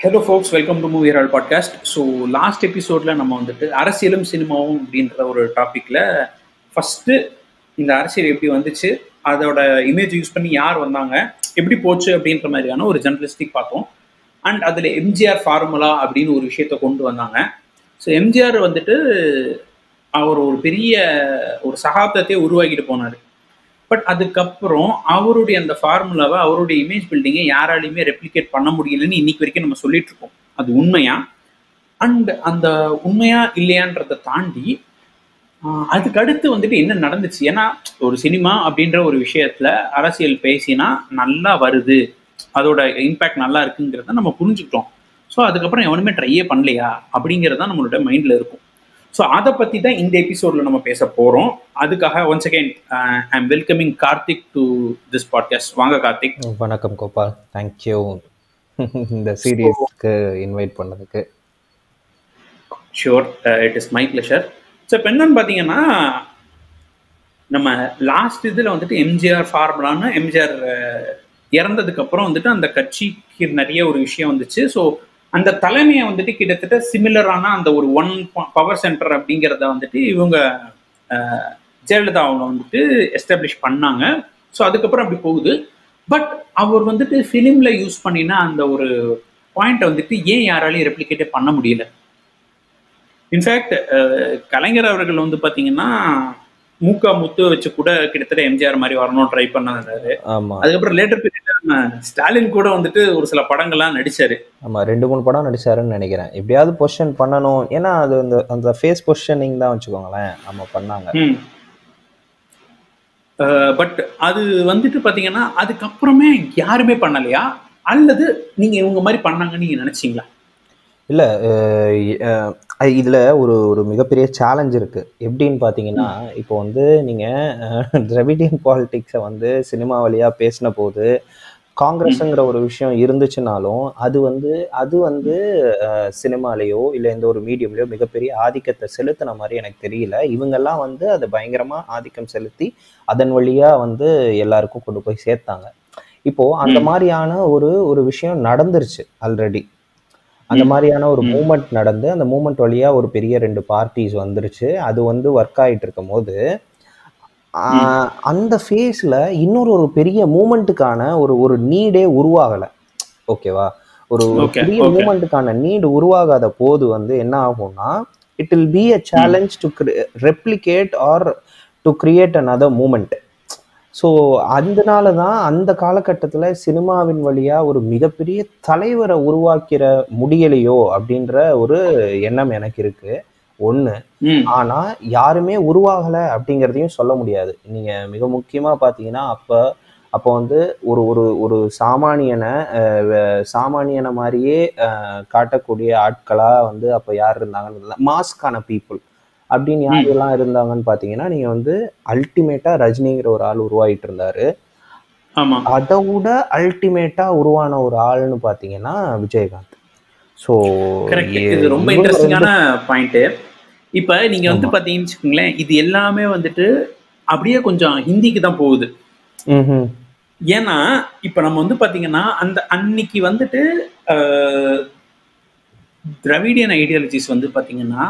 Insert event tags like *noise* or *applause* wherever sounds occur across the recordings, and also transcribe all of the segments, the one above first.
Hello folks welcome to movie herald podcast so last எபிசோடில் நம்ம வந்துட்டு அரசியலும் சினிமாவும் அப்படின்ற ஒரு டாப்பிக்கில் ஃபஸ்ட்டு இந்த அரசியல் எப்படி வந்துச்சு அதோட இமேஜ் யூஸ் பண்ணி யார் வந்தாங்க எப்படி போச்சு அப்படின்ற மாதிரியான ஒரு ஜெர்னலிஸ்டிக் பார்த்தோம். அண்ட் அதில் எம்ஜிஆர் ஃபார்முலா அப்படின்னு ஒரு விஷயத்த கொண்டு வந்தாங்க. ஸோ எம்ஜிஆர் வந்துட்டு அவர் ஒரு பெரிய ஒரு சகாப்தத்தையே உருவாக்கிட்டு போனார். பட் அதுக்கப்புறம் அவருடைய அந்த ஃபார்முலாவை அவருடைய இமேஜ் பில்டிங்கை யாராலையுமே ரெப்ளிகேட் பண்ண முடியலன்னு இன்னைக்கு வரைக்கும் நம்ம சொல்லிட்டு இருக்கோம். அது உண்மையா? அண்ட் அந்த உண்மையா இல்லையான்றதை தாண்டி அதுக்கு அடுத்து வந்துட்டு என்ன நடந்துச்சு? ஏன்னா ஒரு சினிமா அப்படின்ற ஒரு விஷயத்துல அரசியல் பேசினா நல்லா வருது. அதோட இம்பேக்ட் நல்லா இருக்குங்கிறத நம்ம புரிஞ்சுக்கிட்டோம். ஸோ அதுக்கப்புறம் எவனுமே ட்ரையே பண்ணலையா? அப்படிங்கிறது தான் நம்மளோட மைண்ட்ல இருக்கும். ஸோ அதை பற்றி தான் இந்த எபிசோடில் நம்ம பேச போகிறோம் அதுக்காக once again I am welcoming Karthik to this podcast வாங்க கார்த்திக் வணக்கம் கோபால். தேங்க்யூ *laughs* இந்த சீரீஸ்க்கு இன்வைட் பண்ணதுக்கு. Sure it is my pleasure so இப்போ என்னன்னு பார்த்தீங்கன்னா நம்ம லாஸ்ட் இதில் வந்துட்டு எம்ஜிஆர் ஃபார்முலான்னு எம்ஜிஆர் இறந்ததுக்கு அப்புறம் வந்துட்டு அந்த கட்சிக்கு நிறைய ஒரு விஷயம் வந்துச்சு. ஸோ அந்த தலைமையை வந்துட்டு கிட்டத்தட்ட சிமிலரான அந்த ஒரு ஒன் பவர் சென்டர் அப்படிங்கிறத வந்துட்டு இவங்க ஜெயலலிதா அவங்க வந்துட்டு எஸ்டாப்ளிஷ் பண்ணாங்க. ஸோ அதுக்கப்புறம் அப்படி போகுது. பட் அவர் வந்துட்டு ஃபிலிமில் யூஸ் பண்ணினா அந்த ஒரு பாயிண்ட்டை வந்துட்டு ஏன் யாராலையும் ரெப்ளிகேட்டே பண்ண முடியல? இன்ஃபேக்ட் கலைஞர் அவர்கள் வந்து பார்த்தீங்கன்னா மூக்கா முத்து வச்சு கூட கிட்டத்தட்ட எம்ஜிஆர் மாதிரி வரணும் ட்ரை பண்ணாரு. அதுக்கப்புறம் லேட்டர் பீரியட்ல நம்ம ஸ்டாலின் கூட வந்துட்டு ஒரு சில படங்கள்லாம் நடிச்சாரு. ஆமா ரெண்டு மூணு படம் நடிச்சாருன்னு நினைக்கிறேன். எப்படியாவது பொசிஷன் பண்ணணும். ஏன்னா அது அந்த அந்த ஃபேஸ் பொசிஷனிங் தான் வச்சுக்கோங்களேன். ஆமா பண்ணாங்க. பட் அது வந்துட்டு பாத்தீங்கன்னா அதுக்கப்புறமே யாருமே பண்ணலையா? அல்லது நீங்க இவங்க மாதிரி பண்ணாங்கன்னு நீங்க நினைச்சீங்களா? இல்ல இதுல ஒரு ஒரு மிகப்பெரிய சேலஞ்ச் இருக்கு. எப்படின்னு பாத்தீங்கன்னா இப்போ வந்து நீங்க அஹ், திராவிடியன் பாலிடிக்ஸை வந்து சினிமா வழியா பேசின போது காங்கிரஸ்ங்கிற ஒரு விஷயம் இருந்துச்சுனாலும் அது வந்து அது வந்து சினிமாலேயோ இல்லை எந்த ஒரு மீடியம்லயோ மிகப்பெரிய ஆதிக்கத்தை செலுத்தின மாதிரி எனக்கு தெரியல. இவங்கெல்லாம் வந்து அதை பயங்கரமா ஆதிக்கம் செலுத்தி அதன் வழியா வந்து எல்லாருக்கும் கொண்டு போய் சேர்த்தாங்க. இப்போ அந்த. மாதிரியான ஒரு ஒரு விஷயம் நடந்துருச்சு ஆல்ரெடி அந்த. மாதிரியான ஒரு. மூமெண்ட் நடந்து அந்த மூமெண்ட் வழியா ஒரு பெரிய ரெண்டு பார்ட்டிஸ் வந்துருச்சு அது வந்து ஒர்க் ஆயிட்டு இருக்கும் போது அந்த ஃபேஸ்ல இன்னொரு ஒரு பெரிய மூமெண்ட்டுக்கான ஒரு ஒரு நீடே உருவாகல ஓகேவா ஒரு பெரிய. மூமெண்ட்டுக்கான நீடு உருவாகாத போது வந்து என்ன ஆகும்னா it will be a challenge to replicate or to create another moment so அதனால தான் அந்த காலகட்டத்தில் சினிமாவின் வழியா ஒரு மிகப்பெரிய தலைவரை உருவாக்கிற முடியலையோ அப்படின்ற ஒரு எண்ணம் எனக்கு இருக்கு. ஒன்று ம். ஆனா யாருமே உருவாகல அப்படிங்கிறதையும் சொல்ல முடியாது. நீங்க மிக முக்கியமா பாத்தீங்கன்னா அப்ப அப்போ வந்து ஒரு ஒரு ஒரு சாமானியனை சாமானியனை மாதிரியே காட்டக்கூடிய ஆட்களா வந்து அப்ப யார் இருந்தாங்கன்னு மாஸ்கான பீப்புள் அப்படின்னு யாரெல்லாம் இருந்தாங்கன்னு பாத்தீங்கன்னா நீங்க வந்து அல்டிமேட்டா ரஜினிங்கிற ஒரு ஆள் உருவாகிட்டு இருந்தாரு. ஆமா. அதை விட அல்டிமேட்டா உருவான ஒரு ஆள்னு பாத்தீங்கன்னா விஜயகாந்த். ஸோ கரெக்ட் இது ரொம்ப இன்ட்ரெஸ்டிங்கான பாயிண்ட் இப்ப நீங்க வந்து பாத்தீங்கன்னு வச்சுக்கோங்களேன் இது எல்லாமே வந்துட்டு அப்படியே கொஞ்சம் ஹிந்திக்கு தான் போகுது. ஏன்னா இப்ப நம்ம வந்து பாத்தீங்கன்னா அந்த அன்னைக்கு வந்துட்டு திராவிடியன் ஐடியாலஜிஸ் வந்து பாத்தீங்கன்னா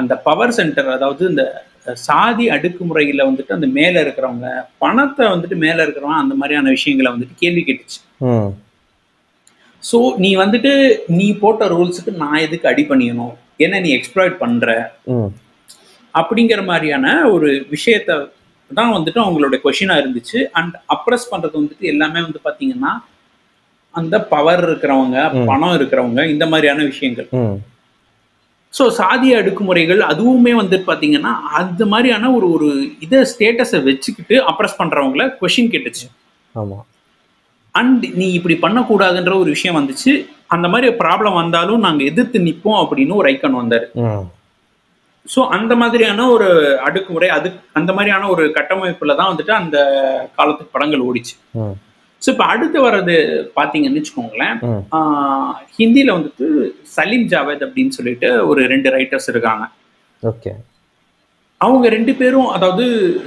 அந்த பவர் சென்டர் அதாவது இந்த சாதி அடுக்குமுறையில வந்துட்டு அந்த மேல இருக்கிறவங்க பணத்தை வந்துட்டு மேல இருக்கிறவங்க அந்த மாதிரியான விஷயங்களை வந்துட்டு கேள்வி கேட்டுச்சு. ஸோ நீ வந்துட்டு நீ போட்ட ரூல்ஸுக்கு நான் எதுக்கு அடி பண்ணியணும்? என்ன நீ எக்ஸ்ப்ளாய்ட் பண்ற? அப்படிங்கிற மாதிரியான ஒரு விஷயத்த தான் வந்துட்டு அவங்களோட கொஷினா இருந்துச்சு. அண்ட் அப்ரஸ் பண்றது வந்துட்டு எல்லாமே வந்து பாத்தீங்கன்னா அந்த பவர் இருக்கிறவங்க. பணம் இருக்கிறவங்க இந்த மாதிரியான விஷயங்கள். ஸோ சாதிய அடுக்குமுறைகள் அதுவுமே வந்துட்டு பாத்தீங்கன்னா அந்த மாதிரியான ஒரு ஒரு இதை ஸ்டேட்டஸை வச்சுக்கிட்டு அப்ரஸ் பண்றவங்கள கொஷின் கேட்டுச்சு. ஆமா. அண்ட் நீ இப்படி பண்ணக்கூடாதுன்ற ஒரு விஷயம் வந்துச்சு. அந்த மாதிரி ப்ராப்ளம் வந்தாலும் நாங்க எதிர்த்து நிப்போம் அப்படின்னு ஒரு ஐக்கன் வந்தாரு. ஸோ அந்த மாதிரியான ஒரு அடுக்குமுறை அது அந்த மாதிரியான ஒரு கட்டமைப்புல தான் வந்துட்டு அந்த காலத்து படங்கள் ஓடிச்சு. ஸோ இப்போ அடுத்து வர்றது பார்த்தீங்கன்னு வச்சுக்கோங்களேன் ஹிந்தியில வந்துட்டு சலீம் ஜாவேத் அப்படின்னு சொல்லிட்டு ஒரு ரெண்டு ரைட்டர்ஸ் இருக்காங்க. ஓகே. அவங்க ரெண்டு பேரும் அதாவது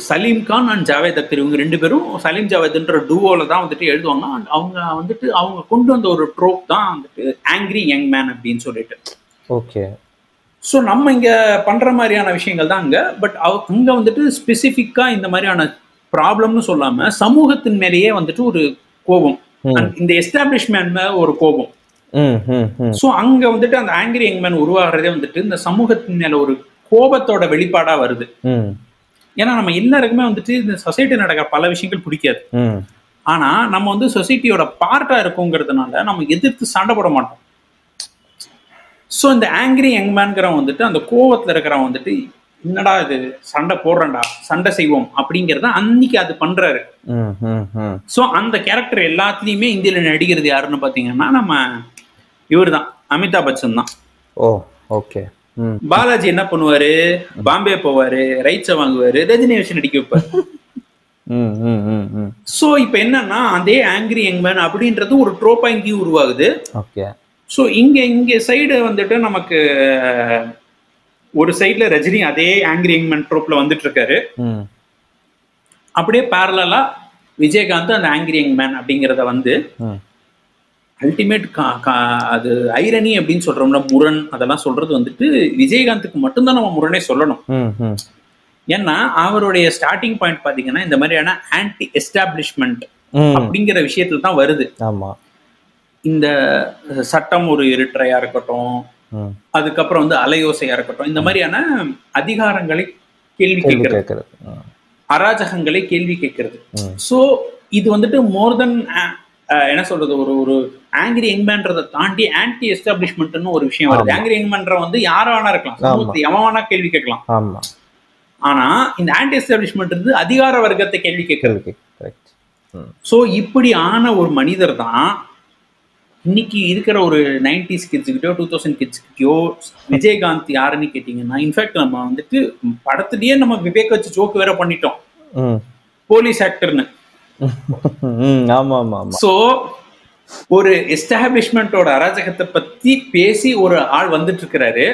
சலீம் கான் அண்ட் ஜாவேத் அக்தர் இவங்க ரெண்டு பேரும் சலீம் ஜாவேத்ன்ற டூவோல தான் வந்துட்டு எழுதுவாங்க. And அவங்க வந்துட்டு அவங்க கொண்டு வந்த ஒரு ட்ரோப் தான் வந்துட்டு ஆங்கிரி யங் மேன் அப்படின்னு சொல்லிட்டு. ஓகே. ஸோ நம்ம இங்க பண்ற மாதிரியான விஷயங்கள் தான் அங்க பட் அங்க வந்துட்டு ஸ்பெசிஃபிக்கா இந்த மாதிரியான ப்ராப்ளம்னு சொல்லாம சமூகத்தின் மேலேயே வந்துட்டு ஒரு கோபம். இந்த எஸ்டாப்ளிஷ்மெண்ட் மேல ஒரு கோபம். ஸோ அங்க வந்துட்டு அந்த ஆங்கிரி யங் மேன் உருவாகிறதே வந்துட்டு இந்த சமூகத்தின் மேல ஒரு கோபத்தோட வெளிப்பாடா வருது. ஏன்னா நம்ம எல்லாருக்குமே வந்துட்டு இந்த சொசைட்டி நடக்கிற பல விஷயங்கள் பிடிக்காது. ஆனா நம்ம வந்து சொசைட்டியோட பார்ட்டா இருக்கோங்கிறதுனால நம்ம எதிர்த்து சண்டை போட மாட்டோம். ஸோ இந்த ஆங்கிரி யங் மேன்கிறவன் வந்துட்டு அந்த கோவத்துல இருக்கிறவன் வந்துட்டு என்னடா இது? சண்டை போடுறேன்டா சண்டை செய்வோம் அப்படிங்கிறத அன்னைக்கு அது பண்றாரு. ஸோ அந்த கேரக்டர் எல்லாத்துலேயுமே இந்தியில நடிக்கிறது யாருன்னு பார்த்தீங்கன்னா நம்ம இவர் தான் அமிதாப் பச்சன் தான். ஓ ஓகே. பாலாஜி என்ன பண்ணுவாரு? பாம்பே போவாரு ரைட்ஸை வாங்குவாரு ரஜினி வச்சு நடிக்க வைப்பாரு. ஸோ இப்போ என்னன்னா அதே ஆங்கிரி யங் மேன் அப்படின்றது ஒரு ட்ரோப்பா இங்கேயும் உருவாகுது. ஓகே. ஸோ இங்க இங்க சைடு வந்துட்டு நமக்கு ஒரு சைடுல ரஜினி அதே ஆங்கிரி யங் மேன் ட்ரோப்ல வந்துட்டு இருக்காரு அப்படியே பேரலா விஜயகாந்த் அந்த ஆங்கிரி யங் மேன் அப்படிங்கிறத வந்து அல்டிமேட் அது ஐரணி அப்படின்னு சொல்றோம்ல முரண் அதெல்லாம் சொல்றது வந்துட்டு விஜயகாந்துக்கு மட்டும்தான் நம்ம முரணே சொல்லணும். ஏன்னா அவருடைய ஸ்டார்டிங் பாயிண்ட் பாத்தீங்கன்னா இந்த மாதிரியான ஆன்டி எஸ்டாப்ளிஷ்மெண்ட் அப்படிங்கிற விஷயத்துல தான் வருது. ஆமாம் இந்த சட்டம் ஒரு இருட்டறையா இருக்கட்டும் அதுக்கப்புறம் வந்து அலையோசையா இருக்கட்டும் இந்த மாதிரியான அதிகாரங்களை கேள்வி கேட்கறது. அராஜகங்களை கேள்வி கேட்கறது. ஸோ இது வந்துட்டு மோர் தென் என்ன சொல்றது? ஒரு ஒரு ஆங்கிரி யங்மேன்றதை தாண்டி ஆன்டி எஸ்டாப்ளிஷ்மெண்ட்னு ஒரு விஷயம் வருது. ஆங்கிரி யங்மேன்ற வந்து யாரா வேணா இருக்கலாம். எவன் வேணா கேள்வி கேட்கலாம். ஆனா இந்த ஆன்டி எஸ்டாப்ளிஷ்மெண்ட் இருந்து அதிகார வர்க்கத்தை கேள்வி கேட்கறது. ஸோ இப்படி ஆன ஒரு மனிதர் தான் இன்னைக்கு இருக்கிற ஒரு நைன்டிஸ் கிட்ஸுக்கிட்டயோ டூ தௌசண்ட் கிட்ஸ்கிட்டயோ விஜயகாந்த் யாருன்னு கேட்டிங்கன்னா இன்ஃபேக்ட் நம்ம வந்துட்டு படத்துலயே நம்ம விவேக் வச்சு ஜோக் வேற பண்ணிட்டோம். போலீஸ் ஆக்டர்னு ம் ஆமாம் ஆமாம் ஆமாம் ஸோ ஒரு எஸ்டாப்ளிஷ்மெண்ட்டோட அராஜகத்தை பத்தி பேசி ஒரு ஆள் வந்துட்டு இருக்கிறாரு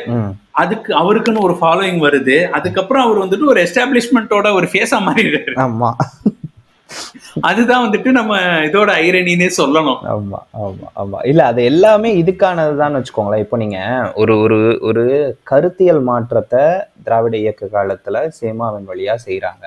அதுக்கு அவருக்குன்னு ஒரு ஃபாலோயிங் வருது. அதுக்கப்புறம் அவர் வந்துட்டு ஒரு எஸ்டாப்ளிஷ்மெண்ட்டோட ஒரு ஃபேஸா மாறிடுறாரு. ஆமாம் அதுதான் வந்துட்டு நம்ம இதோட ஐரணினே சொல்லணும். ஆமா ஆமா ஆமா. இல்ல அது எல்லாமே இதுக்கானதுதான் வச்சுக்கோங்களேன். இப்போ நீங்க ஒரு ஒரு ஒரு கருத்தியல் மாற்றத்தை திராவிட இயக்க காலத்துல சேமாவின் வழியா செய்றாங்க.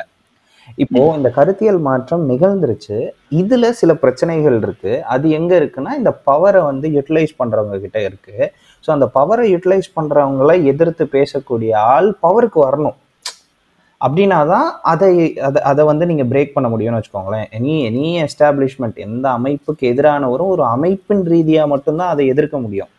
இப்போ இந்த கருத்தியல் மாற்றம் நிகழ்ந்துருச்சு. இதுல சில பிரச்சனைகள் இருக்கு. அது எங்க இருக்குன்னா இந்த பவரை வந்து யூட்டிலைஸ் பண்றவங்க கிட்ட இருக்கு. ஸோ அந்த பவரை யூட்டிலைஸ் பண்றவங்கள எதிர்த்து பேசக்கூடிய ஆள் பவருக்கு வரணும். அப்படின்னா தான் அதை அதை அதை வந்து நீங்கள் பிரேக் பண்ண முடியும்னு வச்சுக்கோங்களேன். எனி எனி எஸ்டாப்ளிஷ்மெண்ட் எந்த அமைப்புக்கு எதிரானவரும் ஒரு அமைப்பின் ரீதியாக மட்டும்தான் அதை எதிர்க்க முடியும்.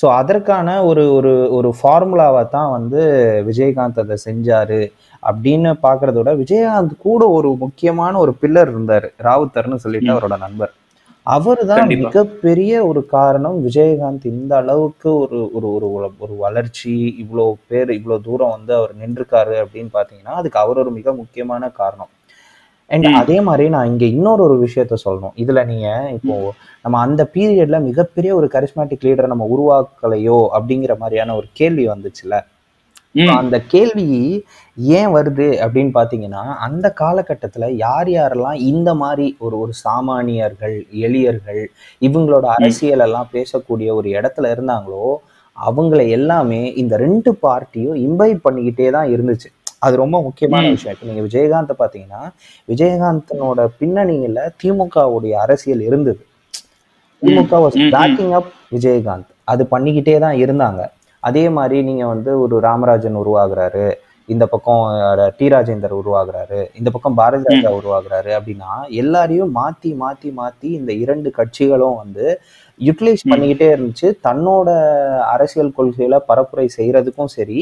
ஸோ அதற்கான ஒரு ஒரு ஒரு ஃபார்முலாவை தான் வந்து விஜயகாந்த் அதை செஞ்சாரு அப்படின்னு பார்க்கறத விட விஜயகாந்த் கூட ஒரு முக்கியமான ஒரு பில்லர் இருந்தார். ராவுத்தர்னு சொல்லிட்டு. அவரோட நண்பர். அவர் தான். மிகப்பெரிய ஒரு காரணம் விஜயகாந்த் இந்த அளவுக்கு ஒரு ஒரு ஒரு ஒரு வளர்ச்சி இவ்வளோ பேர் இவ்வளோ தூரம் வந்து அவர் நின்றுக்காரு அப்படின்னு பார்த்தீங்கன்னா அதுக்கு அவர் ஒரு மிக முக்கியமான காரணம் அண்ட். அதே மாதிரி நான் இங்க இன்னொரு ஒரு விஷயத்த சொல்லணும் இதுல நீங்க இப்போ நம்ம அந்த பீரியட்ல மிகப்பெரிய ஒரு கரிஸ்மேட்டிக் லீடரை நம்ம உருவாக்கலையோ அப்படிங்கிற மாதிரியான ஒரு கேள்வி வந்துச்சுல ம். அந்த கேள்வி ஏன் வருது அப்படின்னு பார்த்தீங்கன்னா அந்த காலகட்டத்தில் யார் யாரெல்லாம் இந்த மாதிரி ஒரு ஒரு சாமானியர்கள் எளியர்கள் இவங்களோட அரசியல் எல்லாம் பேசக்கூடிய ஒரு இடத்துல இருந்தாங்களோ அவங்கள எல்லாமே இந்த ரெண்டு பார்ட்டியும் இம்பைப் பண்ணிக்கிட்டே தான் இருந்துச்சு. அது ரொம்ப முக்கியமான. விஷயம். இப்போ நீங்கள் விஜயகாந்தை பார்த்தீங்கன்னா விஜயகாந்தனோட பின்னணியில் திமுகவுடைய அரசியல் இருந்தது. DMK was. Backing up Vijayakanth. அது பண்ணிக்கிட்டே தான் இருந்தாங்க. அதே மாதிரி நீங்க வந்து ஒரு ராமராஜன் உருவாகுறாரு இந்த பக்கம் டி ராஜேந்தர் உருவாகுறாரு இந்த பக்கம் பாரதி ராஜா உருவாகுறாரு அப்படின்னா எல்லாரையும் மாத்தி மாத்தி மாத்தி இந்த இரண்டு கட்சிகளும் வந்து யூட்டிலைஸ். பண்ணிக்கிட்டே இருந்துச்சு. தன்னோட அரசியல் கொள்கைகளை பரப்புரை செய்யறதுக்கும் சரி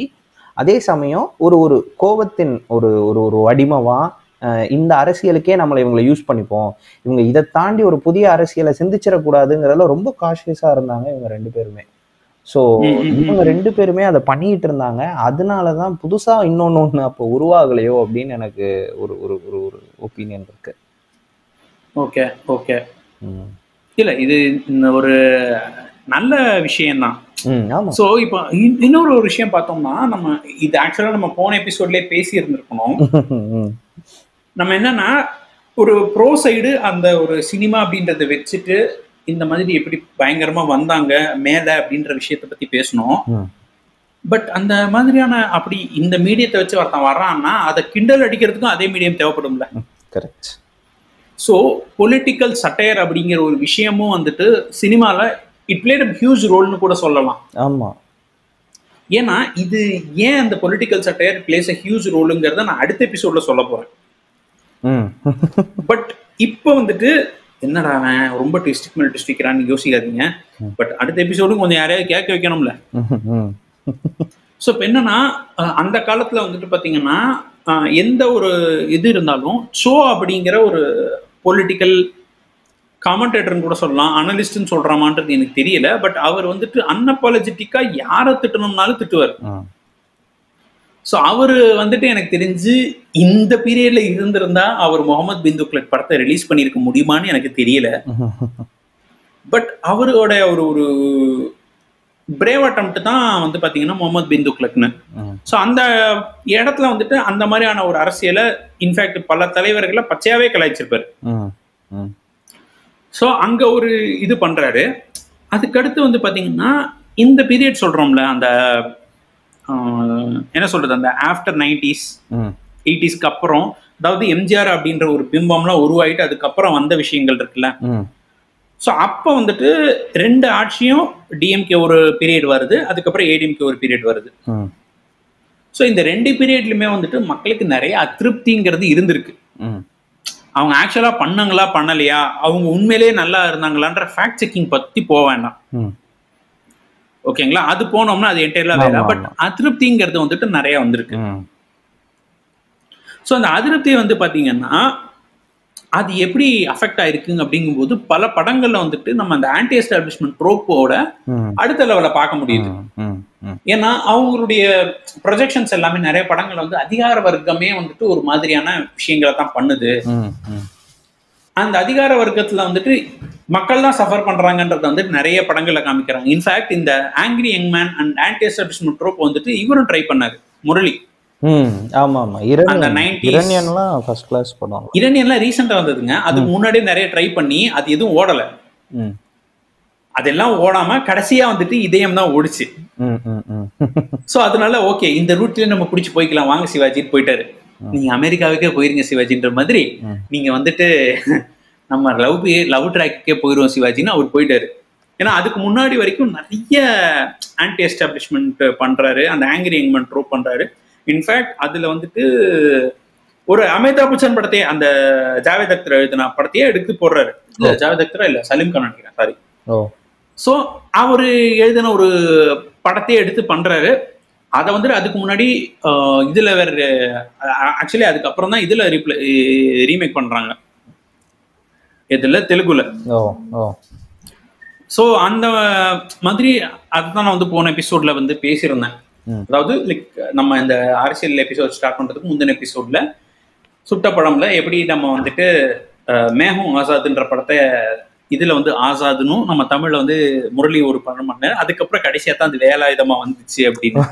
அதே சமயம் ஒரு ஒரு கோபத்தின் ஒரு ஒரு ஒரு வடிவமா அஹ், இந்த அரசியலுக்கே நம்மளை இவங்களை யூஸ் பண்ணிப்போம். இவங்க இதை தாண்டி ஒரு புதிய அரசியலை சிந்திச்சிடக்கூடாதுங்கிறதுல ரொம்ப காஷியஸா இருந்தாங்க இவங்க ரெண்டு பேருமே. ஸோ. இவங்க ரெண்டு பேருமே அதை பண்ணிட்டு இருந்தாங்க. அதனால தான் புதுசா இன்னொன்னு ஒன்று அப்போ உருவாகலையோ அப்படின்னு எனக்கு ஒரு ஒரு ஒரு ஒரு ஒப்பீனியன் இருக்கு. Okay okay. இல்ல இது இந்த ஒரு நல்ல விஷயம்தான். ஸோ இப்போ இன்- இன்னொரு ஒரு விஷயம் பார்த்தோம்னா நம்ம இது ஆக்சுவலாக நம்ம போன எபிசோட்லேயே பேசி இருந்திருக்கணும் *laughs* நம்ம என்னன்னா ஒரு ப்ரோ சைடு அந்த ஒரு சினிமா அப்படின்றத வச்சுட்டு இந்த மாதிரி எப்படி பயங்கரமா வந்தாங்க மேல அப்படின்ற விஷயத்த பத்தி பேசணும். பட் அந்த மாதிரியான அப்படி இந்த மீடியத்தை வச்சு ஒருத்தன் வர்றான்னா அதை கிண்டல் அடிக்கிறதுக்கும் அதே மீடியம் தேவைப்படும்ல. கரெக்ட் ஸோ பொலிட்டிக்கல் சட்டையர் அப்படிங்கிற ஒரு விஷயமும் வந்துட்டு சினிமால இட் பிளேட் அ ஹியூஜ் ரோல்னு கூட சொல்லலாம். ஆமா. ஏன்னா இது ஏன் அந்த political satire plays a huge ரோலுங்கிறத நான் அடுத்த எபிசோட்ல சொல்ல போறேன். பட் இப்போ வந்துட்டு என்னடா அவன்? ரொம்ப டிஸ்ட்ரிக் மேல் டிஸ்ட்ரிக்டான்னு யோசிக்காதீங்க. பட் அடுத்த எபிசோடும் கொஞ்சம் யாரையாவது கேட்க வைக்கணும்ல. ஸோ இப்போ என்னன்னா அந்த காலத்துல வந்துட்டு பாத்தீங்கன்னா அஹ் எந்த ஒரு இது இருந்தாலும் ஷோ அப்படிங்கிற ஒரு பொலிட்டிக்கல் காமெண்டேட்டர்னு கூட சொல்லலாம் அனலிஸ்ட்னு சொல்றாமான்றது எனக்கு தெரியல. பட் அவர் வந்துட்டு அன்அப்பாலஜெட்டிக்கா யாரை திட்டணும்னாலும் திட்டுவார். ஸோ அவர் வந்துட்டு எனக்கு தெரிஞ்சு இந்த பீரியட்ல இருந்திருந்தா அவர் முகமது பின் படத்தை ரிலீஸ் பண்ணியிருக்க முடியுமான்னு எனக்கு தெரியல. பட் அவரோட ஒரு ஒரு பிரேவ் அட்டம்ப்ட் தான் வந்து பார்த்தீங்கன்னா முகமது பின் துக்லக்னு ஸோ அந்த இடத்துல வந்துட்டு அந்த மாதிரியான ஒரு அரசியலை இன்ஃபேக்ட் பல தலைவர்களை பச்சையாவே கலாய்ச்சிருப்பாரு. ஸோ அங்க ஒரு இது பண்றாரு. அதுக்கடுத்து வந்து பார்த்தீங்கன்னா இந்த பீரியட் சொல்றோம்ல அந்த என்ன சொல்றது அந்த ஆஃப்டர் நைன்டிஸ் எயிட்டிஸ்க்கு அப்புறம் அதாவது எம்ஜிஆர் அப்படின்ற ஒரு பிம்பம்லாம் உருவாயிட்டு அதுக்கப்புறம் வந்த விஷயங்கள் இருக்குல்ல. ஸோ அப்போ வந்துட்டு ரெண்டு ஆட்சியும் டிஎம்கே ஒரு பீரியட் வருது அதுக்கப்புறம் ஏடிஎம்கே ஒரு பீரியட் வருது. ஸோ இந்த ரெண்டு பீரியட்லையுமே வந்துட்டு மக்களுக்கு நிறைய அதிருப்திங்கிறது இருந்திருக்கு. அவங்க ஆக்சுவலாக பண்ணாங்களா பண்ணலையா? அவங்க உண்மையிலேயே நல்லா இருந்தாங்களான்ற ஃபேக்ட் செக்கிங் பற்றி போக வேண்டாம். ஓகேங்களா? அது போனோம்னா அது என்டையர்லாம் வேற பட் அதிருப்திங்கிறது வந்துட்டு நிறைய வந்திருக்கு. ஸோ அந்த அதிருப்தி வந்து பார்த்தீங்கன்னா அது எப்படி அஃபெக்ட் ஆயிருக்குங்க அப்படிங்கும்போது பல படங்கள்ல வந்துட்டு நம்ம அந்த ஆன்டி எஸ்டாப்ளிஷ்மெண்ட் ட்ரோப்போட அடுத்த லெவலில் பார்க்க முடியுது. ஏன்னா அவங்களுடைய ப்ரொஜெக்ஷன்ஸ் எல்லாமே நிறைய படங்கள் வந்து அதிகார வர்க்கமே வந்துட்டு ஒரு மாதிரியான விஷயங்களை தான் பண்ணுது. அந்த அதிகார வர்க்கத்துல வந்துட்டு மக்கள் தான் சஃபர் பண்றாங்கன்றத வந்துட்டு நிறைய படங்கள்ல காமிக்கிறாங்க. இன்ஃபேக்ட் இந்த angry young man and anti establishment trope வந்துட்டு இவரும் ட்ரை பண்ணாரு. முரளி. ம் ஆமா ஆமா. அந்த இரணியன் 90s இரணியன்லாம் ஃபர்ஸ்ட் கிளாஸ் படம். இரணியன்லாம் ரீசெண்டா வந்ததுங்க. அதுக்கு முன்னாடியே நிறைய ட்ரை பண்ணி அது எதுவும் ஓடல. அதெல்லாம் ஓடாம கடைசியா வந்துட்டு இதயம் தான் ஓடிச்சு. சோ அதனால ஓகே இந்த ரூட்லயே நம்ம பிடிச்சி போய்க்கலாம். வாங்க சிவாஜின்னு போயிட்டாரு. நீங்க அமெரிக்காவுக்கே போயிருங்க சிவாஜின்ற மாதிரி. நீங்க வந்துட்டு நம்ம லவ் லவ் ட்ராக்கே போயிருவோம் சிவாஜின்னு அவர் போயிட்டாரு. ஏன்னா அதுக்கு முன்னாடி வரைக்கும் நிறைய ஆன்டி எஸ்டாப்ளிஷ்மெண்ட் பண்றாரு அந்த ஆங்கிரி எங்மெண்ட் ட்ரோப் பண்றாரு. இன்ஃபேக்ட் அதுல வந்துட்டு ஒரு அமிதாப் பச்சன் படத்தையே அந்த ஜாவேத் அக்தர் எழுதின படத்தையே எடுத்து போடுறாரு. இல்ல ஜாவேத் அக்தரா இல்ல சலீம் கான் நினைக்கிறேன் சாரி ஸோ அவர் எழுதின ஒரு படத்தையே எடுத்து பண்றாரு. அதை வந்துட்டு அதுக்கு முன்னாடி இதுல வேற ஆக்சுவலி அதுக்கப்புறம் தான் இதுல ரீப்ளே ரீமேக் பண்றாங்க. இதுல தெலுங்குல. ஸோ அந்த மாதிரி அதுதான் நான் வந்து போன எபிசோட்ல வந்து பேசியிருந்தேன். அதாவது லைக் நம்ம இந்த அரசியல் எபிசோட் ஸ்டார்ட் பண்றதுக்கு முந்தின எபிசோட்ல சுட்ட படம்ல எப்படி நம்ம வந்துட்டு மேகம் ஆசாதுன்ற படத்தை இதுல வந்து ஆசாதுன்னும் நம்ம தமிழ்ல வந்து முரளி ஒரு படம் பண்ண. அதுக்கப்புறம் கடைசியா தான் அது வேலாயுதமா வந்துச்சு அப்படின்னு.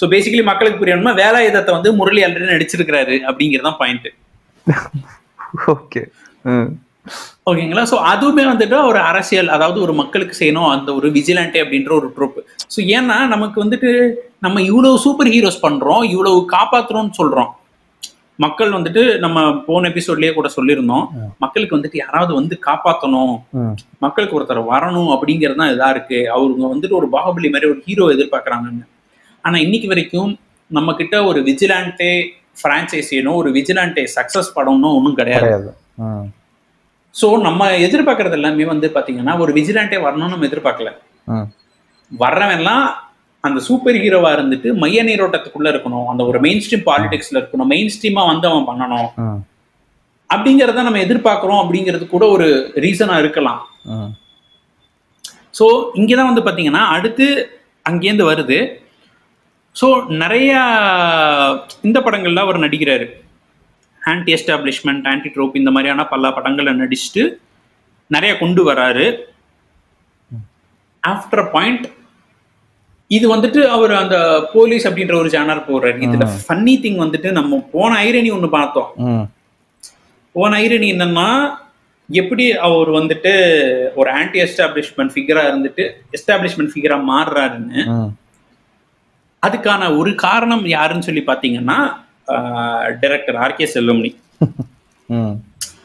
ஸோ பேசிக்கலி மக்களுக்கு புரியணுமா வேலாயுதத்தை வந்து முரளி ஆல்ரெடி நடிச்சிருக்கிறாரு அப்படிங்கிறதான் பாயிண்ட் ஓகே ஓகேங்களா ஸோ அதுவுமே வந்துட்டு ஒரு அரசியல் அதாவது ஒரு மக்களுக்கு செய்யணும் அந்த ஒரு விஜிலாண்டே அப்படின்ற ஒரு ட்ரோப் ஸோ ஏன்னா நமக்கு வந்துட்டு நம்ம இவ்வளவு சூப்பர் ஹீரோஸ் பண்றோம் இவ்வளவு காப்பாத்துறோம்னு சொல்றோம். மக்கள் வந்துட்டு நம்ம போன எபிசோட்லயே கூட சொல்லியிருந்தோம். மக்களுக்கு வந்துட்டு யாராவது வந்து காப்பாத்தணும் மக்களுக்கு ஒருத்தர் வரணும் அப்படிங்கிறது தான் இதா இருக்கு. அவங்க வந்துட்டு ஒரு பாகுபலி மாதிரி ஒரு ஹீரோ எதிர்பார்க்கறாங்கன்னு ஆனா இன்னைக்கு வரைக்கும் நம்ம கிட்ட ஒரு விஜிலாண்டே பிரான்ச்சைசினோ ஒரு விஜிலாண்டே சக்சஸ் படம்னோ ஒன்றும் கிடையாது. ஸோ நம்ம எதிர்பார்க்கறது எல்லாமே வந்து பாத்தீங்கன்னா ஒரு விஜிலாண்டே வரணும்னு நம்ம எதிர்பார்க்கல. ம் வர்றவன்லாம் அந்த சூப்பர் ஹீரோவா இருந்துட்டு மைய நீரோட்டத்துக்குள்ள இருக்கணும். அந்த ஒரு மெயின் ஸ்ட்ரீம் பாலிடிக்ஸ்ல இருக்கணும். மெயின் ஸ்ட்ரீமா வந்து அவன் பண்ணணும். அப்படிங்கறத நம்ம எதிர்பார்க்கிறோம் அப்படிங்கிறது கூட ஒரு ரீசனா இருக்கலாம். ஸோ இங்கதான் வந்து பாத்தீங்கன்னா அடுத்து அங்கேருந்து வருது. ஸோ நிறைய இந்த படங்கள்ல அவர் நடிக்கிறாரு. ஆன்டி எஸ்டாப்ளிஷ்மெண்ட் ஆன்டி ட்ரோப் இந்த மாதிரியான பல படங்களை நடிச்சுட்டு நிறைய கொண்டு வராரு. ஆஃப்டர் பாயிண்ட் இது வந்துட்டு அவர் அந்த போலீஸ் அப்படின்ற ஒரு சேனல் போடுறாரு. இதுல ஃபன்னி திங் வந்துட்டு நம்ம போன ஐரணி ஒண்ணு பார்த்தோம். போன ஐரணி என்னன்னா எப்படி அவர் வந்துட்டு ஒரு ஆன்டி எஸ்டாப்ளிஷ்மெண்ட் ஃபிகரா இருந்துட்டு எஸ்டாப்ளிஷ்மெண்ட் ஃபிகரா மாறுறாருன்னு அதுக்கான ஒரு காரணம் யாருன்னு சொல்லி பாத்தீங்கன்னா டைரக்டர் ஆர் கே செல்வமணி. *laughs* ம்.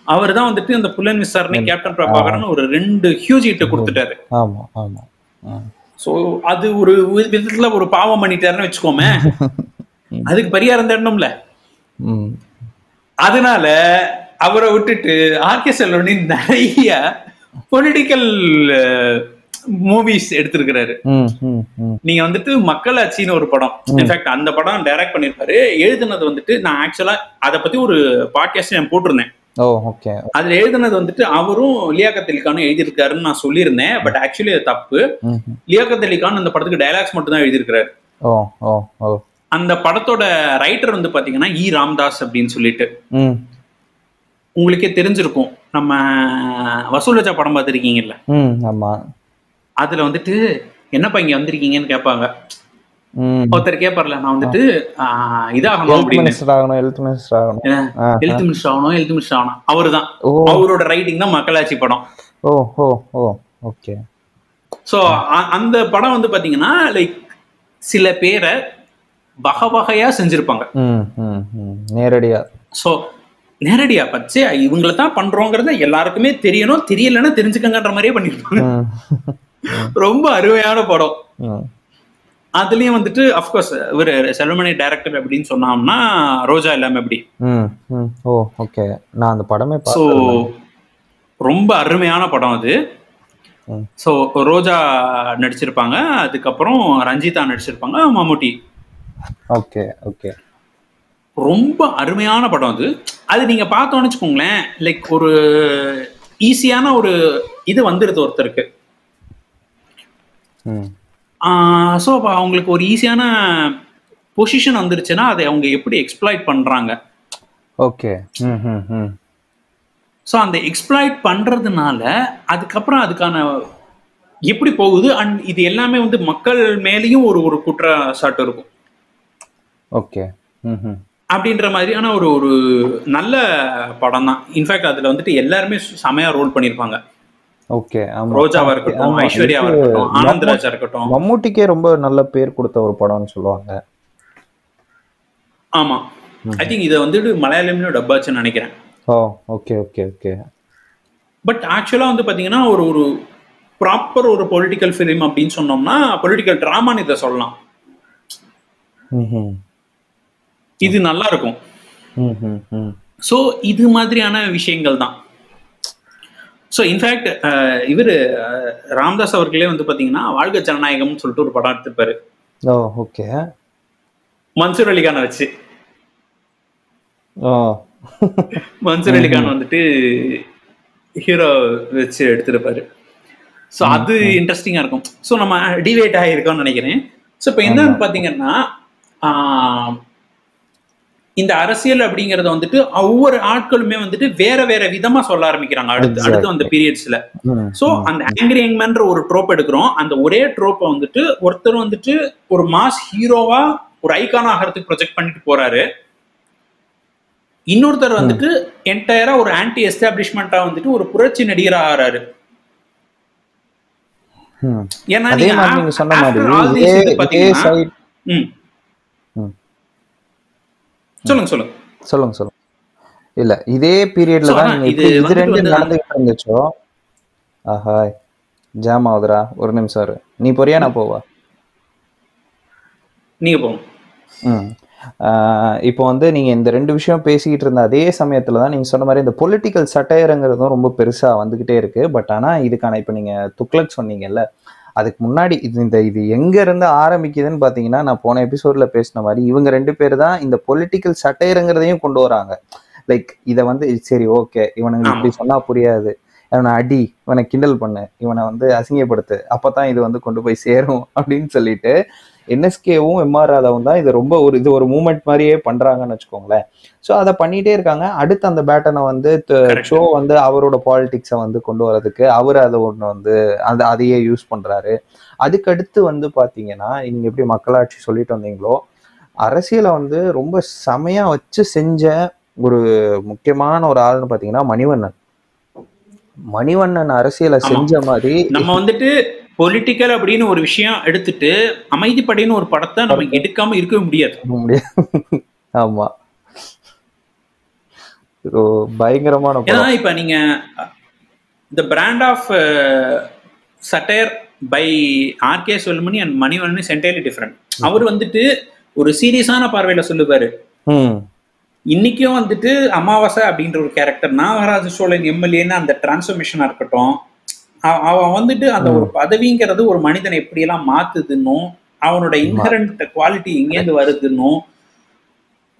அவர் தான் வந்துட்டு இந்த புலன் விசாரணை கேப்டன் பிரபாகரன் ஒரு ரெண்டு ஹியூஜ் ஹிட் கொடுத்துட்டாரு. சோ அது ஒரு விதத்துல ஒரு பாவம் பண்ணிட்டாருன்னு வச்சுக்கோமே. *laughs* அதுக்கு பரிகாரம் தேடணும்ல. அதனால அவரை விட்டுட்டு ஆர்கே செல்வனி நிறைய பொலிட்டிக்கல் மூவிஸ் எடுத்திருக்கிறாரு. நீங்க வந்துட்டு மக்களாட்சின்னு ஒரு படம். இன்ஃபேக்ட் அந்த படம் டைரக்ட் பண்ணிருப்பாரு எழுதுனது வந்துட்டு நான் ஆக்சுவலா அதை பத்தி ஒரு பாட்காஸ்ட் நான் போட்டிருந்தேன். அதுல எழுதுனது வந்துட்டு அவரும் லியாக்கத் அலிகானும் எழுதியிருக்காருன்னு நான் சொல்லியிருந்தேன். பட் ஆக்சுவலி அது தப்பு. லியாக்கத் அலிகான் அந்த படத்துக்கு டைலாக்ஸ் மட்டும் தான் எழுதியிருக்கிறாரு அந்த படத்தோட ரைட்டர் வந்து பாத்தீங்கன்னா இ ராம்தாஸ் அப்படின்னு சொல்லிட்டு. உங்களுக்கே தெரிஞ்சிருக்கும். நம்ம வசூல் ராஜா படம் பார்த்துருக்கீங்கல்ல. ஆமா. அதுல வந்துட்டு என்னப்பா இங்க வந்திருக்கீங்கன்னு கேட்பாங்க. ஒருத்தர் கேட்பார்ல நான் வந்துட்டு இதாகணும் அப்படின்னு. ஆகணும் ஹெல்த் மினிஸ்டர் ஆகணும். ஹெல்த் மினிஸ்டர் ஆகணும் ஹெல்த் மினிஸ்டர் ஆகணும். அவருதான். ஓ. அவரோட ரைட்டிங் தான் மக்களாட்சி படம். ஓ ஓ ஓ ஓகே ஸோ அந்த படம் வந்து பாத்தீங்கன்னா லைக் சில பேரை வகை வகையா செஞ்சிருப்பாங்க. நேரடியா. ஸோ நேரடியா பச்சை இவங்களை தான் பண்றோங்கிறத எல்லாருக்குமே தெரியணும் தெரியலன்னா தெரிஞ்சுக்கங்கன்ற மாதிரியே பண்ணிருப்பாங்க. ரொம்ப அருமையான படம். அதுலயும் வந்துட்டு அஃப்கோர்ஸ் இவர் செல்வமணி டைரக்டர் அப்படின்னு சொன்னோம்னா ரோஜா எல்லாமே எப்படி? ஓ ஓகே நான் அந்த படமே ஸோ ரொம்ப அருமையான படம் அது. ஸோ ரோஜா நடிச்சிருப்பாங்க. அதுக்கப்புறம் ரஞ்சிதா நடிச்சிருப்பாங்க மம்முட்டி. ஓகே ஓகே ரொம்ப அருமையான படம் அது. அது நீங்க பார்த்தோன்னு வச்சுக்கோங்களேன் லைக் ஒரு ஈஸியான ஒரு இது வந்துருது ஒருத்தருக்கு. ம். ஸோ அப்போ அவங்களுக்கு ஒரு ஈஸியான பொசிஷன் வந்துருச்சுன்னா அதை அவங்க எப்படி எக்ஸ்ப்ளாய்ட் பண்றாங்க? ஓகே ம் ம் ம். ஸோ அந்த எக்ஸ்ப்ளாய்ட் பண்றதுனால அதுக்கப்புறம் அதுக்கான எப்படி போகுது? அண்ட் இது எல்லாமே வந்து மக்கள் மேலேயும் ஒரு ஒரு குற்றச்சாட்டு இருக்கும். ஓகே ம் ம். அப்படின்ற மாதிரியான ஒரு ஒரு நல்ல படம் தான் இன்ஃபேக்ட் அதுல வந்துட்டு எல்லாருமே செமையா ரோல் பண்ணியிருப்பாங்க ஓகே ரோஜாவா இருக்கட்டும் ஐஸ்வர்யாவா இருக்கட்டும் ஆனந்த்ராஜா இருக்கட்டும். மம்மூட்டிக்கே ரொம்ப நல்ல பேர் கொடுத்த ஒரு படம்னு சொல்லுவாங்க. ஆமா. ஐ திங்க் இதை வந்துட்டு மலையாளம்லயும் டப்பாச்சுன்னு நினைக்கிறேன். Oh okay okay okay. But ஆக்சுவலா வந்து பாத்தீங்கன்னா ஒரு ஒரு ப்ராப்பர் ஒரு பொலிட்டிக்கல் ஃபிலிம் அப்படின்னு சொன்னோம்னா பொலிட்டிக்கல் ட்ராமான்னு இதை சொல்லலாம். இது நல்லா இருக்கும். ஸோ இது மாதிரியான விஷயங்கள் தான். ஸோ இன்ஃபேக்ட் இவர் ராம்தாஸ் அவர்களே வந்து பார்த்தீங்கன்னா வாழ்க ஜனநாயகம்னு சொல்லிட்டு ஒரு படம் எடுத்திருப்பாரு. ஓ ஓகே. மன்சூர் அலிகானை வச்சு. மன்சூர் அலிகான் வந்துட்டு ஹீரோ வச்சு எடுத்திருப்பாரு. ஸோ அது இன்ட்ரெஸ்டிங்காக இருக்கும். ஸோ நம்ம டிவேட் ஆகிருக்கோம்னு நினைக்கிறேன். ஸோ இப்போ என்னன்னு பார்த்தீங்கன்னா இந்த அரசியல் அப்படிங்கறத வந்துட்டு ஒவ்வொரு ஆட்களுமே வந்துட்டு வேற வேற விதமா சொல்ல ஆரம்பிக்கிறாங்க. அடுத்து அடுத்து அந்த பீரியட்ஸ்ல சோ அந்த ஆங்கிரி யங்மேன்ற ஒரு ட்ரோப் எடுக்கிறோம். அந்த ஒரே ட்ரோப்பை வந்துட்டு ஒருத்தர் வந்துட்டு ஒரு மாஸ் ஹீரோவா ஒரு ஐகான் ஆகிறதுக்கு ப்ரொஜெக்ட் பண்ணிட்டு போறாரு. இன்னொருத்தர் வந்துட்டு என்டையரா ஒரு ஆன்டி எஸ்டாப்ளிஷ்மெண்டா வந்துட்டு ஒரு புரட்சி நடிகரா ஆறாரு. ம். ஏன்னா அதே நீங்க மாதிரி நீங்க சொன்ன after மாதிரி all these இதே இது இதே பாத்தீங்கன்னா- சைட் ம். ம். சொல்லுங்க சொல்லுங்க. சொல்லுங்க சொல்லுங்க. இல்ல இதே பீரியட்ல தான் இது ரெண்டு நடந்துகிட்டு இருந்துச்சோ? ஆஹா ஜாம் ஆகுதுடா. ஒரு நிமிஷம் இரு. நீ போறியா நான் போவா? நீங்க போங்க. ம். இப்போ வந்து நீங்க இந்த ரெண்டு விஷயம் பேசிக்கிட்டு இருந்த அதே சமயத்துல தான் நீங்க சொன்ன மாதிரி இந்த பொலிட்டிக்கல் சட்டையரங்கிறதும் ரொம்ப பெருசா வந்துகிட்டே இருக்கு. பட் ஆனா இதுக்கான இப்போ நீங்க துக்ளக் சொன்னீங்கல்ல அதுக்கு முன்னாடி இது இந்த இது எங்க இருந்து ஆரம்பிக்குதுன்னு பாத்தீங்கன்னா நான் போன எபிசோட்ல பேசின மாதிரி இவங்க ரெண்டு பேர் தான் இந்த பொலிட்டிக்கல் சட்டையரங்கிறதையும் கொண்டு வராங்க. லைக் இதை வந்து சரி ஓகே இவனுங்க இப்படி சொன்னா புரியாது. இவனை அடி இவனை கிண்டல் பண்ணு இவனை வந்து அசிங்கப்படுத்து அப்பதான் இது வந்து கொண்டு போய் சேரும் அப்படின்னு சொல்லிட்டு என்எஸ்கேவும் எம்ஆர் ராதாவும் தான் இது ரொம்ப ஒரு இது ஒரு மூமெண்ட் மாதிரியே பண்றாங்கன்னு வச்சுக்கோங்களேன் ஸோ அதை பண்ணிட்டே இருக்காங்க அடுத்து அந்த பேட்டனை வந்து. ஷோ வந்து அவரோட பாலிடிக்ஸை வந்து கொண்டு வரதுக்கு அவர் அதை ஒன்று வந்து அந்த அதையே யூஸ் பண்றாரு அதுக்கடுத்து வந்து பாத்தீங்கன்னா நீங்க எப்படி மக்களாட்சி சொல்லிட்டு வந்தீங்களோ அரசியலை வந்து ரொம்ப செமையா வச்சு செஞ்ச ஒரு முக்கியமான ஒரு ஆள்னு பாத்தீங்கன்னா மணிவண்ணன் மணிவண்ணன் அரசியலை. செஞ்ச மாதிரி நம்ம வந்துட்டு பொலிட்டிக்கல் அப்படின்னு ஒரு விஷயம் எடுத்துட்டு அமைதிப்படைன்னு ஒரு படத்தை நம்ம எடுக்காம இருக்கவே முடியாது. *laughs* ஆமா. பயங்கரமான ஏன்னா இப்ப நீங்க the brand of satire by RK Selvamani and Manivannan entirely different அவர் வந்துட்டு ஒரு சீரியஸான பார்வையில சொல்லுவாரு. இன்னைக்கும் வந்துட்டு அமாவாசை அப்படின்ற ஒரு கேரக்டர் நாகராஜ சோழன் எம்எல்ஏன்னு அந்த டிரான்ஸ்ஃபர்மேஷனா இருக்கட்டும் அவன் வந்துட்டு அந்த ஒரு பதவிங்கிறது ஒரு மனிதனை எப்படியெல்லாம் மாத்துதுன்னும் அவனோட இன்ஹரண்ட் குவாலிட்டி எங்கேருந்து வருதுன்னும்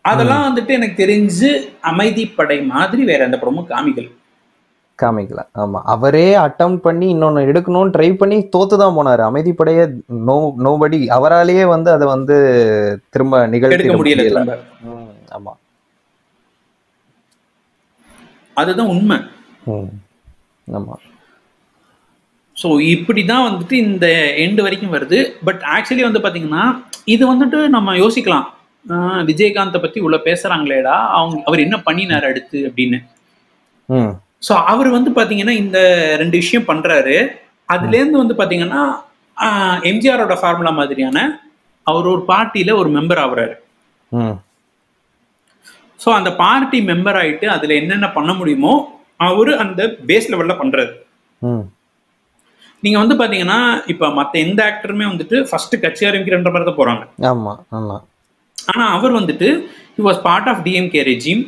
அதெல்லாம் வந்துட்டு எனக்கு தெரிஞ்சு அமைதிப்படை மாதிரி வேற எந்த படமும் காமிக்கல. காமிக்கல. ஆமா. அவரே அட்டம் பண்ணி இன்னொன்னு எடுக்கணும்னு ட்ரை பண்ணி தோத்து தான் போனாரு. அமைதிப்படைய நோ நோபடி அவராலேயே வந்து அதை வந்து திரும்ப நிகழ்த்தி முடியல ஆமா. அதுதான் உண்மை. ஆமா. ஸோ இப்படி தான் வந்துட்டு இந்த எண்டு வரைக்கும் வருது. பட் ஆக்சுவலி வந்து பார்த்தீங்கன்னா இது வந்துட்டு நம்ம யோசிக்கலாம். விஜயகாந்தை பற்றி உள்ள பேசுகிறாங்களேடா அவங்க அவர் என்ன பண்ணினார் அடுத்து அப்படின்னு. ஸோ அவர் வந்து பார்த்தீங்கன்னா இந்த ரெண்டு விஷயம் பண்ணுறாரு அதுலேருந்து வந்து பார்த்தீங்கன்னா எம்ஜிஆரோட ஃபார்முலா மாதிரியான அவர் ஒரு பார்ட்டியில் ஒரு மெம்பர் ஆகுறாரு. ஸோ அந்த பார்ட்டி மெம்பர் ஆயிட்டு அதில் என்னென்ன பண்ண முடியுமோ அவர் அந்த பேஸ் லெவலில் பண்ணுறாரு ம். நீங்க வந்து பாத்தீங்கன்னா இப்ப மத்த எந்த ஆக்டருமே வந்துட்டு ஃபர்ஸ்ட் கட்சி ஆரம்பிக்கிறன்ற மாதிரி தான் போறாங்க. ஆமா ஆமா. ஆனா அவர் வந்துட்டு he was part of DMK regime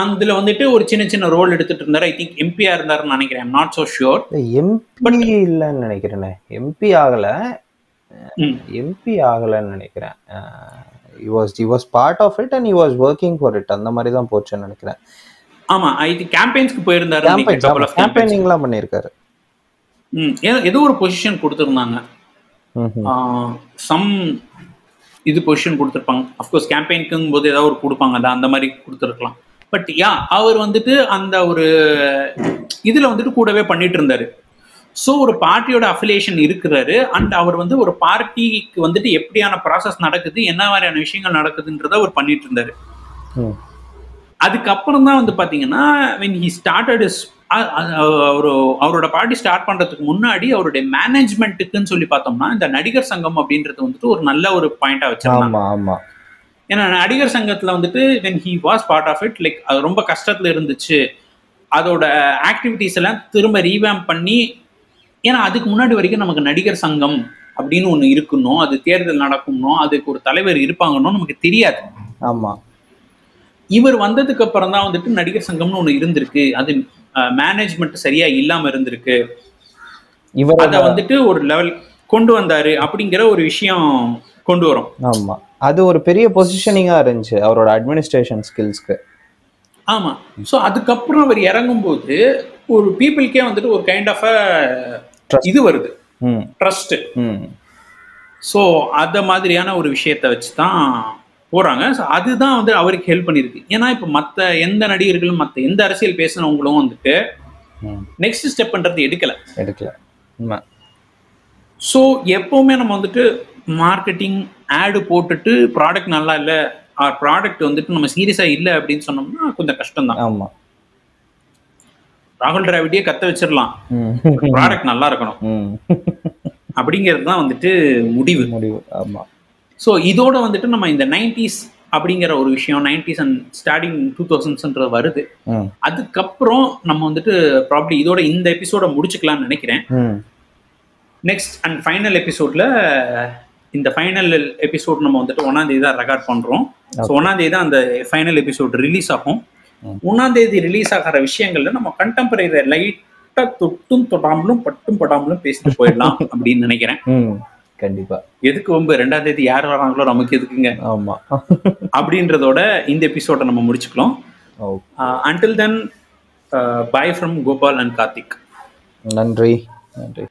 அதுல வந்துட்டு ஒரு சின்ன சின்ன ரோல் எடுத்துட்டு இருந்தாரு. ஐ திங்க் எம்பியா இருந்தாருன்னு நினைக்கிறேன். நாட் சோ ஷியோர் எம்பி இல்லைன்னு நினைக்கிறேனே. எம்பி ஆகல. எம்பி ஆகலைன்னு நினைக்கிறேன். he was he was part of it and he was working for it. அந்த மாதிரி தான் போச்சுன்னு நினைக்கிறேன். ஆமா ஐ கேம்பெயின்ஸ்க்கு போயிருந்தாரு கேம்பெயின் கேம்பெயினிங்லாம் பண்ணியிருக்காரு. ஏதோ ஒரு பொசிஷன் கொடுத்துருந்தாங்க. சம் இது பொசிஷன் கொடுத்துருப்பாங்க. அஃப்கோர்ஸ் கேம்பெயினுக்கும் போது ஏதாவது ஒரு கொடுப்பாங்க. அதான் அந்த மாதிரி கொடுத்துருக்கலாம். பட் யா அவர் வந்துட்டு அந்த ஒரு இதுல வந்துட்டு கூடவே பண்ணிட்டு இருந்தாரு. ஸோ ஒரு பார்ட்டியோட அஃபிலியேஷன் இருக்கிறாரு. அண்ட் அவர் வந்து ஒரு பார்ட்டிக்கு வந்துட்டு எப்படியான ப்ராசஸ் நடக்குது என்ன மாதிரியான விஷயங்கள் நடக்குதுன்றத அவர் பண்ணிட்டு இருந்தாரு. அதுக்கப்புறம் தான் வந்து பாத்தீங்கன்னா வென் ஹி ஸ்டார்டட் இஸ் அவரு அவரோட பார்ட்டி ஸ்டார்ட் பண்றதுக்கு முன்னாடி அவருடைய மேனேஜ்மெண்ட்டுக்குன்னு சொல்லி பார்த்தோம்னா இந்த நடிகர் சங்கம் அப்படின்றது வந்துட்டு ஒரு நல்ல ஒரு பாயிண்டா வச்சிருந்தாங்க. ஆமா ஆமா. ஏன்னா நடிகர் சங்கத்துல வந்துட்டு when he was part of it like அது ரொம்ப கஷ்டத்துல இருந்துச்சு. அதோட ஆக்டிவிட்டிஸ் எல்லாம் திரும்ப ரீவேம் பண்ணி ஏன்னா அதுக்கு முன்னாடி வரைக்கும் நமக்கு நடிகர் சங்கம் அப்படின்னு ஒன்று இருக்கணும் அது தேர்தல் நடக்கணும் அதுக்கு ஒரு தலைவர் இருப்பாங்கன்னு நமக்கு தெரியாது. ஆமா. இவர் வந்ததுக்கு அப்புறம் தான் வந்துட்டு நடிகர் சங்கம்னு ஒன்று இருந்திருக்கு. அது மேனேஜ்மெண்ட் சரியா இல்லாம இருந்திருக்கு. இவர் அதை வந்துட்டு ஒரு லெவல் கொண்டு வந்தாரு அப்படிங்கிற ஒரு விஷயம் கொண்டு வரும். ஆமா. அது ஒரு பெரிய பொசிஷனிங்கா இருந்துச்சு அவரோட அட்மினிஸ்ட்ரேஷன் ஸ்கில்ஸ்க்கு ஆமா. ஸோ அதுக்கப்புறம் அவர் இறங்கும்போது ஒரு பீப்புளுக்கே வந்துட்டு ஒரு கைண்ட் ஆஃப். இது வருது. ம். ட்ரஸ்ட் ம். ஸோ அத மாதிரியான ஒரு விஷயத்தை வச்சு தான் போறாங்க ஸோ அதுதான் வந்து அவருக்கு ஹெல்ப் பண்ணியிருக்கு ஏன்னா இப்போ மற்ற எந்த நடிகர்களும் மற்ற எந்த அரசியல் பேசினவங்களும் வந்துட்டு நெக்ஸ்ட் ஸ்டெப்ன்றது எடுக்கல. எடுக்கல. உண்மை. ஸோ எப்பவுமே நம்ம வந்துட்டு மார்க்கெட்டிங் ஆடு போட்டுட்டு ப்ராடக்ட் நல்லா இல்லை ப்ராடக்ட் வந்துட்டு நம்ம சீரியஸாக இல்லை அப்படின்னு சொன்னோம்னா கொஞ்சம் கஷ்டம் தான் ஆமா. ராகுல் டிராவிடியே கத்த வச்சிடலாம். ப்ராடக்ட் நல்லா இருக்கணும். அப்படிங்கிறது தான் வந்துட்டு முடிவு. முடிவு. ஆமா. ஸோ இதோட வந்துட்டு நம்ம இந்த நைன்டிஸ் அப்படிங்கிற ஒரு விஷயம் நைன்டிஸ் அண்ட் ஸ்டார்டிங் டூ தௌசண்ட்ஸ்ன்றது வருது. அதுக்கப்புறம் நம்ம வந்துட்டு ப்ராப்ளி இதோட இந்த எபிசோட முடிச்சுக்கலாம்னு நினைக்கிறேன். நெக்ஸ்ட் அண்ட் ஃபைனல் எபிசோட்ல இந்த ஃபைனல் எபிசோட் நம்ம வந்துட்டு ஒன்னாம் தேதி தான் ரெக்கார்ட் பண்றோம். ஸோ ஒன்னாம் தேதி தான் அந்த ஃபைனல் எபிசோட் ரிலீஸ் ஆகும். ஒன்னாம் தேதி ரிலீஸ் ஆகிற விஷயங்கள்ல நம்ம கண்டெம்பரரி லைட்டா தொட்டும் தொடாமலும் பட்டும் படாமலும் பேசிட்டு போயிடலாம் *laughs* அப்படின்னு நினைக்கிறேன். கண்டிப்பா. எதுக்கு ரொம்ப ரெண்டாம் தேதி யார் வராங்களோ நமக்கு எதுக்குங்க? ஆமா. அப்படின்றதோட இந்த எபிசோட நம்ம முடிச்சுக்கலாம். ஓ until then bye from Gopal and Karthik நன்றி. நன்றி.